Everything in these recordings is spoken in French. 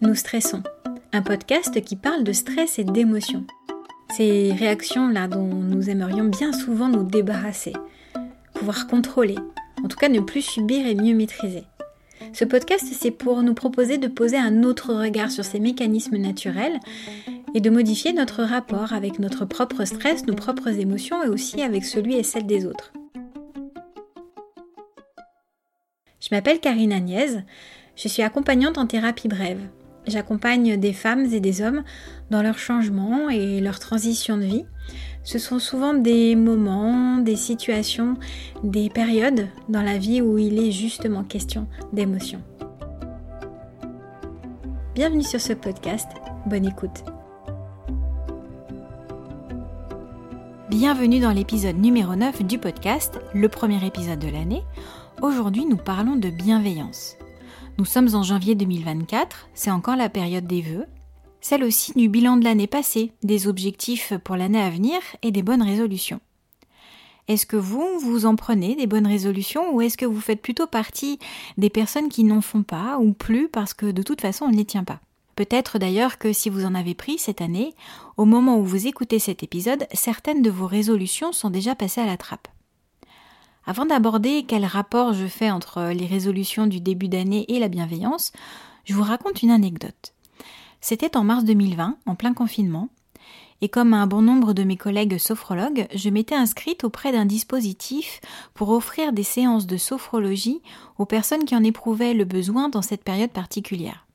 Nous stressons. Un podcast qui parle de stress et d'émotions. Ces réactions-là dont nous aimerions bien souvent nous débarrasser, pouvoir contrôler, en tout cas ne plus subir et mieux maîtriser. Ce podcast, c'est pour nous proposer de poser un autre regard sur ces mécanismes naturels et de modifier notre rapport avec notre propre stress, nos propres émotions et aussi avec celui et celle des autres. Je m'appelle Karine Agnès, je suis accompagnante en thérapie brève. J'accompagne des femmes et des hommes dans leur changement et leur transition de vie. Ce sont souvent des moments, des situations, des périodes dans la vie où il est justement question d'émotion. Bienvenue sur ce podcast, bonne écoute. Bienvenue dans l'épisode numéro 9 du podcast, le premier épisode de l'année. Aujourd'hui nous parlons de bienveillance. Nous sommes en janvier 2024, c'est encore la période des vœux, celle aussi du bilan de l'année passée, des objectifs pour l'année à venir et des bonnes résolutions. Est-ce que vous, vous en prenez des bonnes résolutions ou est-ce que vous faites plutôt partie des personnes qui n'en font pas ou plus parce que de toute façon on ne les tient pas? Peut-être d'ailleurs que si vous en avez pris cette année, au moment où vous écoutez cet épisode, certaines de vos résolutions sont déjà passées à la trappe. Avant d'aborder quel rapport je fais entre les résolutions du début d'année et la bienveillance, je vous raconte une anecdote. C'était en mars 2020, en plein confinement, et comme un bon nombre de mes collègues sophrologues, je m'étais inscrite auprès d'un dispositif pour offrir des séances de sophrologie aux personnes qui en éprouvaient le besoin dans cette période particulière.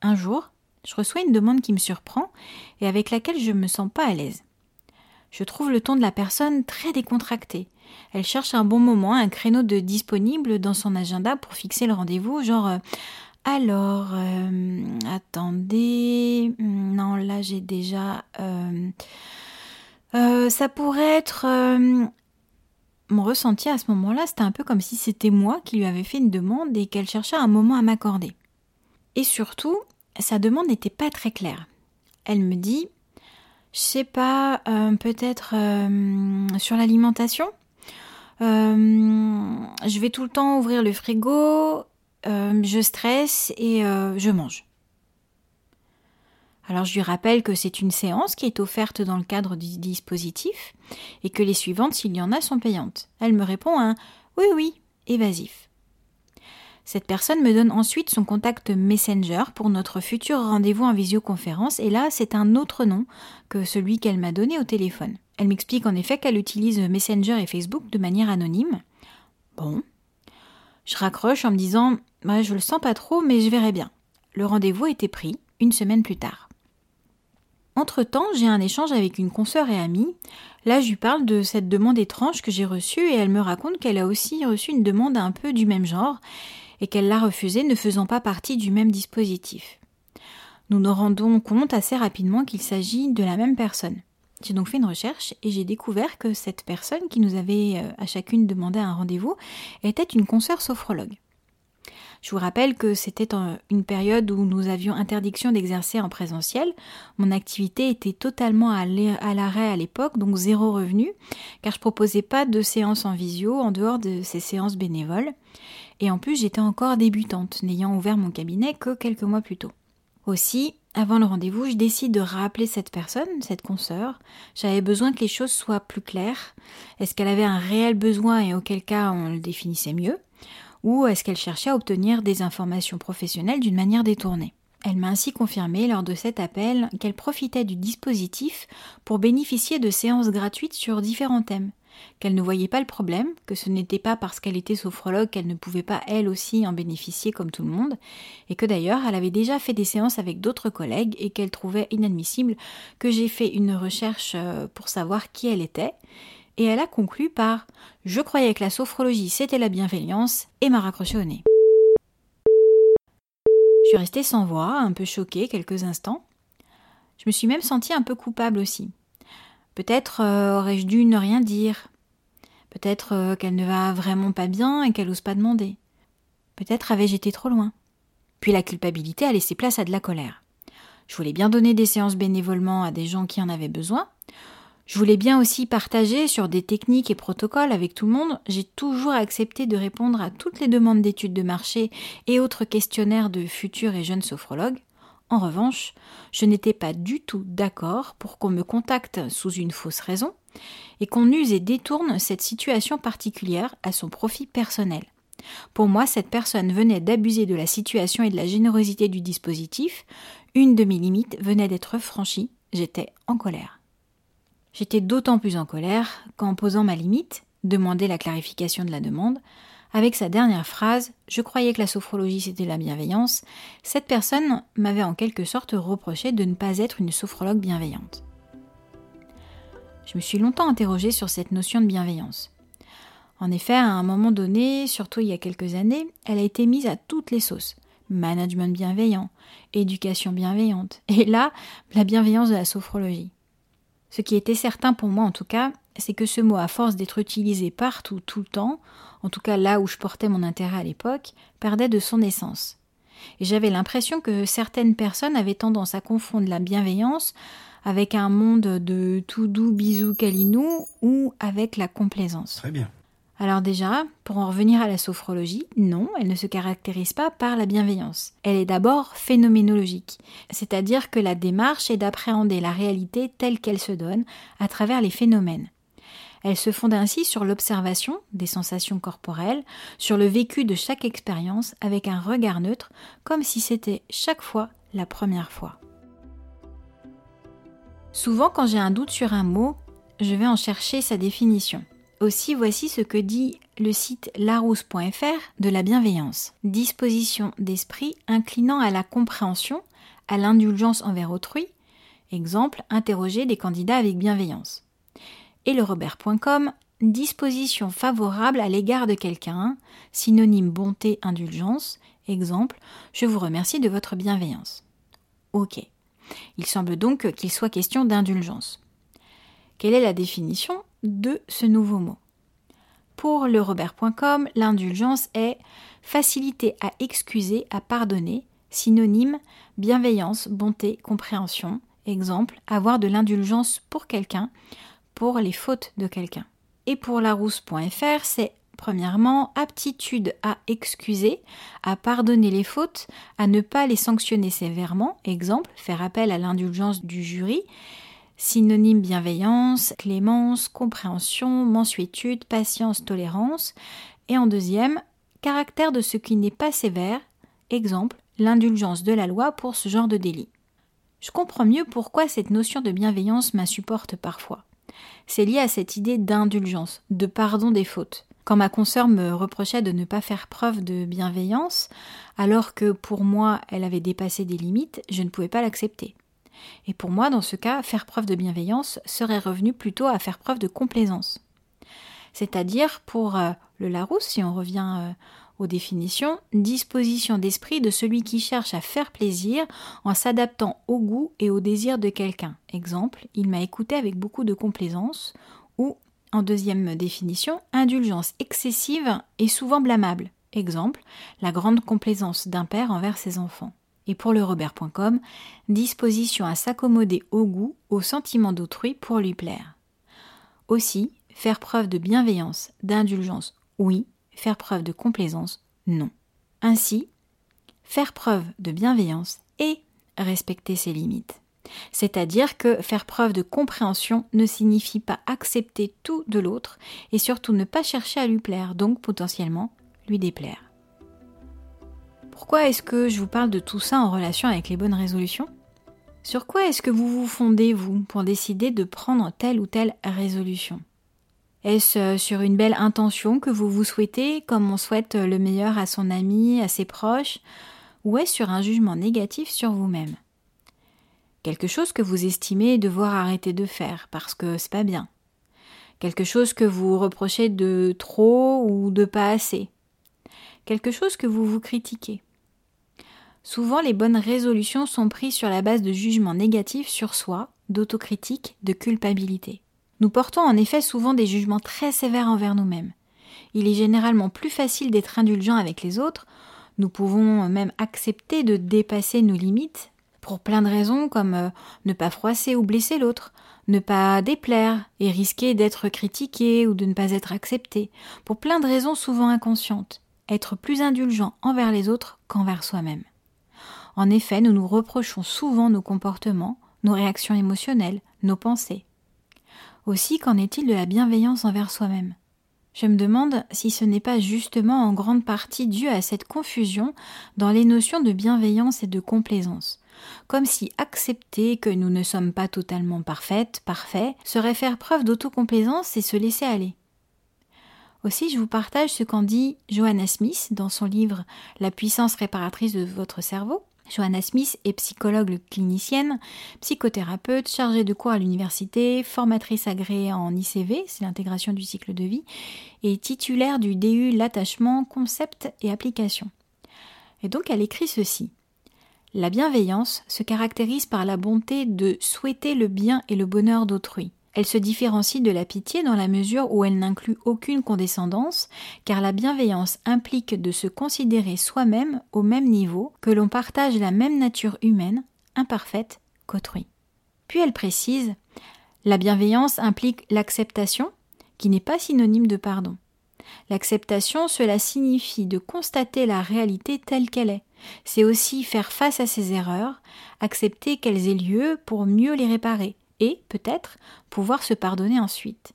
Un jour, je reçois une demande qui me surprend et avec laquelle je ne me sens pas à l'aise. Je trouve le ton de la personne très décontracté. Elle cherche un bon moment, un créneau de disponible dans son agenda pour fixer le rendez-vous, genre euh, alors, euh, attendez, non là j'ai déjà... Euh, ça pourrait être... mon ressenti à ce moment-là, c'était un peu comme si c'était moi qui lui avais fait une demande et qu'elle cherchait un moment à m'accorder. Et surtout, sa demande n'était pas très claire. Elle me dit, je sais pas, peut-être sur l'alimentation. Euh, je vais tout le temps ouvrir le frigo, je stresse et je mange. Alors je lui rappelle que c'est une séance qui est offerte dans le cadre du dispositif et que les suivantes, s'il y en a, sont payantes. Elle me répond un oui oui évasif. Cette personne me donne ensuite son contact Messenger pour notre futur rendez-vous en visioconférence et là c'est un autre nom que celui qu'elle m'a donné au téléphone. Elle m'explique en effet qu'elle utilise Messenger et Facebook de manière anonyme. Bon. Je raccroche en me disant bah, je le sens pas trop mais je verrai bien. Le rendez-vous était pris une semaine plus tard. Entre-temps, j'ai un échange avec une consoeur et amie. Là, je lui parle de cette demande étrange que j'ai reçue et elle me raconte qu'elle a aussi reçu une demande un peu du même genre et qu'elle l'a refusé ne faisant pas partie du même dispositif. Nous nous rendons compte assez rapidement qu'il s'agit de la même personne. J'ai donc fait une recherche et j'ai découvert que cette personne qui nous avait euh, à chacune demandé un rendez-vous était une consoeur sophrologue. Je vous rappelle que c'était une période où nous avions interdiction d'exercer en présentiel. Mon activité était totalement à l'arrêt à l'époque, donc zéro revenu, car je proposais pas de séances en visio en dehors de ces séances bénévoles. Et en plus, j'étais encore débutante, n'ayant ouvert mon cabinet que quelques mois plus tôt. Aussi, avant le rendez-vous, je décide de rappeler cette personne, cette consoeur. J'avais besoin que les choses soient plus claires. Est-ce qu'elle avait un réel besoin et auquel cas on le définissait mieux? Ou est-ce qu'elle cherchait à obtenir des informations professionnelles d'une manière détournée? Elle m'a ainsi confirmé lors de cet appel qu'elle profitait du dispositif pour bénéficier de séances gratuites sur différents thèmes, qu'elle ne voyait pas le problème, que ce n'était pas parce qu'elle était sophrologue qu'elle ne pouvait pas elle aussi en bénéficier comme tout le monde, et que d'ailleurs elle avait déjà fait des séances avec d'autres collègues et qu'elle trouvait inadmissible que j'ai fait une recherche euh, pour savoir qui elle était, et elle a conclu par Je croyais que la sophrologie c'était la bienveillance et m'a raccroché au nez. Je suis restée sans voix, un peu choquée quelques instants. Je me suis même sentie un peu coupable aussi. Peut-être euh, aurais-je dû ne rien dire. Peut-être euh, qu'elle ne va vraiment pas bien et qu'elle n'ose pas demander. Peut-être avais-je été trop loin. Puis la culpabilité a laissé place à de la colère. Je voulais bien donner des séances bénévolement à des gens qui en avaient besoin. Je voulais bien aussi partager sur des techniques et protocoles avec tout le monde. J'ai toujours accepté de répondre à toutes les demandes d'études de marché et autres questionnaires de futurs et jeunes sophrologues. En revanche, je n'étais pas du tout d'accord pour qu'on me contacte sous une fausse raison et qu'on use et détourne cette situation particulière à son profit personnel. Pour moi, cette personne venait d'abuser de la situation et de la générosité du dispositif. Une de mes limites venait d'être franchie. J'étais en colère. J'étais d'autant plus en colère qu'en posant ma limite, demander la clarification de la demande, avec sa dernière phrase Je croyais que la sophrologie c'était la bienveillance, cette personne m'avait en quelque sorte reproché de ne pas être une sophrologue bienveillante. Je me suis longtemps interrogée sur cette notion de bienveillance. En effet, à un moment donné, surtout il y a quelques années, elle a été mise à toutes les sauces. Management bienveillant, éducation bienveillante, et là, la bienveillance de la sophrologie. Ce qui était certain pour moi en tout cas, c'est que ce mot, à force d'être utilisé partout, tout le temps, en tout cas là où je portais mon intérêt à l'époque, perdait de son essence. Et j'avais l'impression que certaines personnes avaient tendance à confondre la bienveillance avec un monde de tout doux bisous câlinou ou avec la complaisance. Très bien. Alors déjà, pour en revenir à la sophrologie, non, elle ne se caractérise pas par la bienveillance. Elle est d'abord phénoménologique, c'est-à-dire que la démarche est d'appréhender la réalité telle qu'elle se donne à travers les phénomènes. Elle se fonde ainsi sur l'observation des sensations corporelles, sur le vécu de chaque expérience avec un regard neutre, comme si c'était chaque fois la première fois. Souvent quand j'ai un doute sur un mot, je vais en chercher sa définition. Aussi, voici ce que dit le site larousse.fr de la bienveillance. Disposition d'esprit inclinant à la compréhension, à l'indulgence envers autrui. Exemple, interroger des candidats avec bienveillance. Et le Robert.com, disposition favorable à l'égard de quelqu'un, synonyme bonté, indulgence. Exemple, je vous remercie de votre bienveillance. Ok. Il semble donc qu'il soit question d'indulgence. Quelle est la définition de ce nouveau mot? Pour le Robert.com, l'indulgence est facilité à excuser, à pardonner, synonyme bienveillance, bonté, compréhension. Exemple, avoir de l'indulgence pour quelqu'un, pour les fautes de quelqu'un. Et pour larousse.fr, c'est premièrement aptitude à excuser, à pardonner les fautes, à ne pas les sanctionner sévèrement. Exemple, faire appel à l'indulgence du jury Synonyme bienveillance, clémence, compréhension, mensuétude, patience, tolérance. Et en deuxième, caractère de ce qui n'est pas sévère, exemple, l'indulgence de la loi pour ce genre de délit. Je comprends mieux pourquoi cette notion de bienveillance m'insupporte parfois. C'est lié à cette idée d'indulgence, de pardon des fautes. Quand ma consoeur me reprochait de ne pas faire preuve de bienveillance, alors que pour moi elle avait dépassé des limites, je ne pouvais pas l'accepter. Et pour moi, dans ce cas, faire preuve de bienveillance serait revenu plutôt à faire preuve de complaisance. C'est-à-dire, pour euh, le Larousse, si on revient euh, aux définitions, disposition d'esprit de celui qui cherche à faire plaisir en s'adaptant au goût et au désir de quelqu'un. Exemple, il m'a écouté avec beaucoup de complaisance, ou, en deuxième définition, indulgence excessive et souvent blâmable. Exemple, la grande complaisance d'un père envers ses enfants et pour le Robert.com, disposition à s'accommoder au goût, au sentiment d'autrui pour lui plaire. Aussi, faire preuve de bienveillance, d'indulgence, oui, faire preuve de complaisance, non. Ainsi, faire preuve de bienveillance et respecter ses limites. C'est-à-dire que faire preuve de compréhension ne signifie pas accepter tout de l'autre et surtout ne pas chercher à lui plaire, donc potentiellement lui déplaire. Pourquoi est-ce que je vous parle de tout ça en relation avec les bonnes résolutions? Sur quoi est-ce que vous vous fondez, vous, pour décider de prendre telle ou telle résolution? Est-ce euh, sur une belle intention que vous vous souhaitez, comme on souhaite le meilleur à son ami, à ses proches, ou est-ce sur un jugement négatif sur vous-même? Quelque chose que vous estimez devoir arrêter de faire parce que c'est pas bien. Quelque chose que vous reprochez de trop ou de pas assez. Quelque chose que vous vous critiquez. Souvent, les bonnes résolutions sont prises sur la base de jugements négatifs sur soi, d'autocritique, de culpabilité. Nous portons en effet souvent des jugements très sévères envers nous-mêmes. Il est généralement plus facile d'être indulgent avec les autres, nous pouvons même accepter de dépasser nos limites pour plein de raisons comme euh, ne pas froisser ou blesser l'autre, ne pas déplaire et risquer d'être critiqué ou de ne pas être accepté, pour plein de raisons souvent inconscientes, être plus indulgent envers les autres qu'envers soi-même. En effet, nous nous reprochons souvent nos comportements, nos réactions émotionnelles, nos pensées. Aussi, qu'en est-il de la bienveillance envers soi-même? Je me demande si ce n'est pas justement en grande partie dû à cette confusion dans les notions de bienveillance et de complaisance, comme si accepter que nous ne sommes pas totalement parfaites, parfaits, serait faire preuve d'autocomplaisance et se laisser aller. Aussi, je vous partage ce qu'en dit Johanna Smith dans son livre La puissance réparatrice de votre cerveau, Johanna Smith est psychologue clinicienne, psychothérapeute, chargée de cours à l'université, formatrice agréée en ICV, c'est l'intégration du cycle de vie, et titulaire du DU L'attachement, concept et application. Et donc elle écrit ceci. La bienveillance se caractérise par la bonté de souhaiter le bien et le bonheur d'autrui. Elle se différencie de la pitié dans la mesure où elle n'inclut aucune condescendance, car la bienveillance implique de se considérer soi-même au même niveau, que l'on partage la même nature humaine, imparfaite, qu'autrui. Puis elle précise La bienveillance implique l'acceptation, qui n'est pas synonyme de pardon. L'acceptation, cela signifie de constater la réalité telle qu'elle est. C'est aussi faire face à ses erreurs, accepter qu'elles aient lieu pour mieux les réparer, et, peut-être, pouvoir se pardonner ensuite.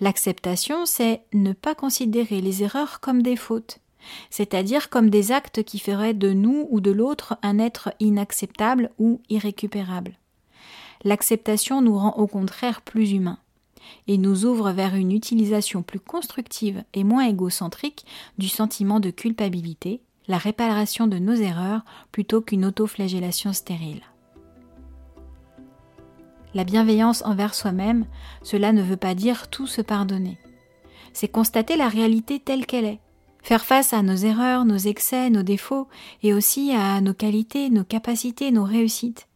L'acceptation, c'est ne pas considérer les erreurs comme des fautes, c'est-à-dire comme des actes qui feraient de nous ou de l'autre un être inacceptable ou irrécupérable. L'acceptation nous rend au contraire plus humains et nous ouvre vers une utilisation plus constructive et moins égocentrique du sentiment de culpabilité, la réparation de nos erreurs plutôt qu'une autoflagellation stérile. La bienveillance envers soi-même, cela ne veut pas dire tout se pardonner. C'est constater la réalité telle qu'elle est, faire face à nos erreurs, nos excès, nos défauts, et aussi à nos qualités, nos capacités, nos réussites.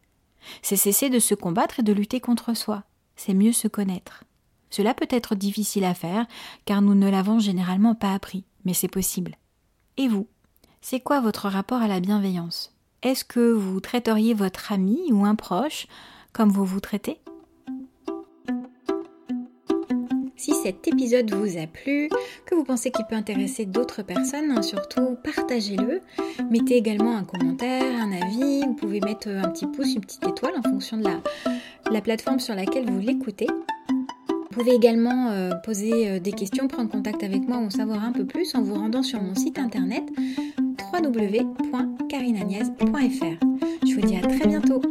C'est cesser de se combattre et de lutter contre soi. C'est mieux se connaître. Cela peut être difficile à faire, car nous ne l'avons généralement pas appris, mais c'est possible. Et vous C'est quoi votre rapport à la bienveillance? Est-ce que vous traiteriez votre ami ou un proche comme vous vous traitez Si cet épisode vous a plu, que vous pensez qu'il peut intéresser d'autres personnes, hein, surtout partagez-le. Mettez également un commentaire, un avis, vous pouvez mettre un petit pouce, une petite étoile en fonction de la, la plateforme sur laquelle vous l'écoutez. Vous pouvez également euh, poser euh, des questions, prendre contact avec moi ou en savoir un peu plus en vous rendant sur mon site internet www.carinagnès.fr. Je vous dis à très bientôt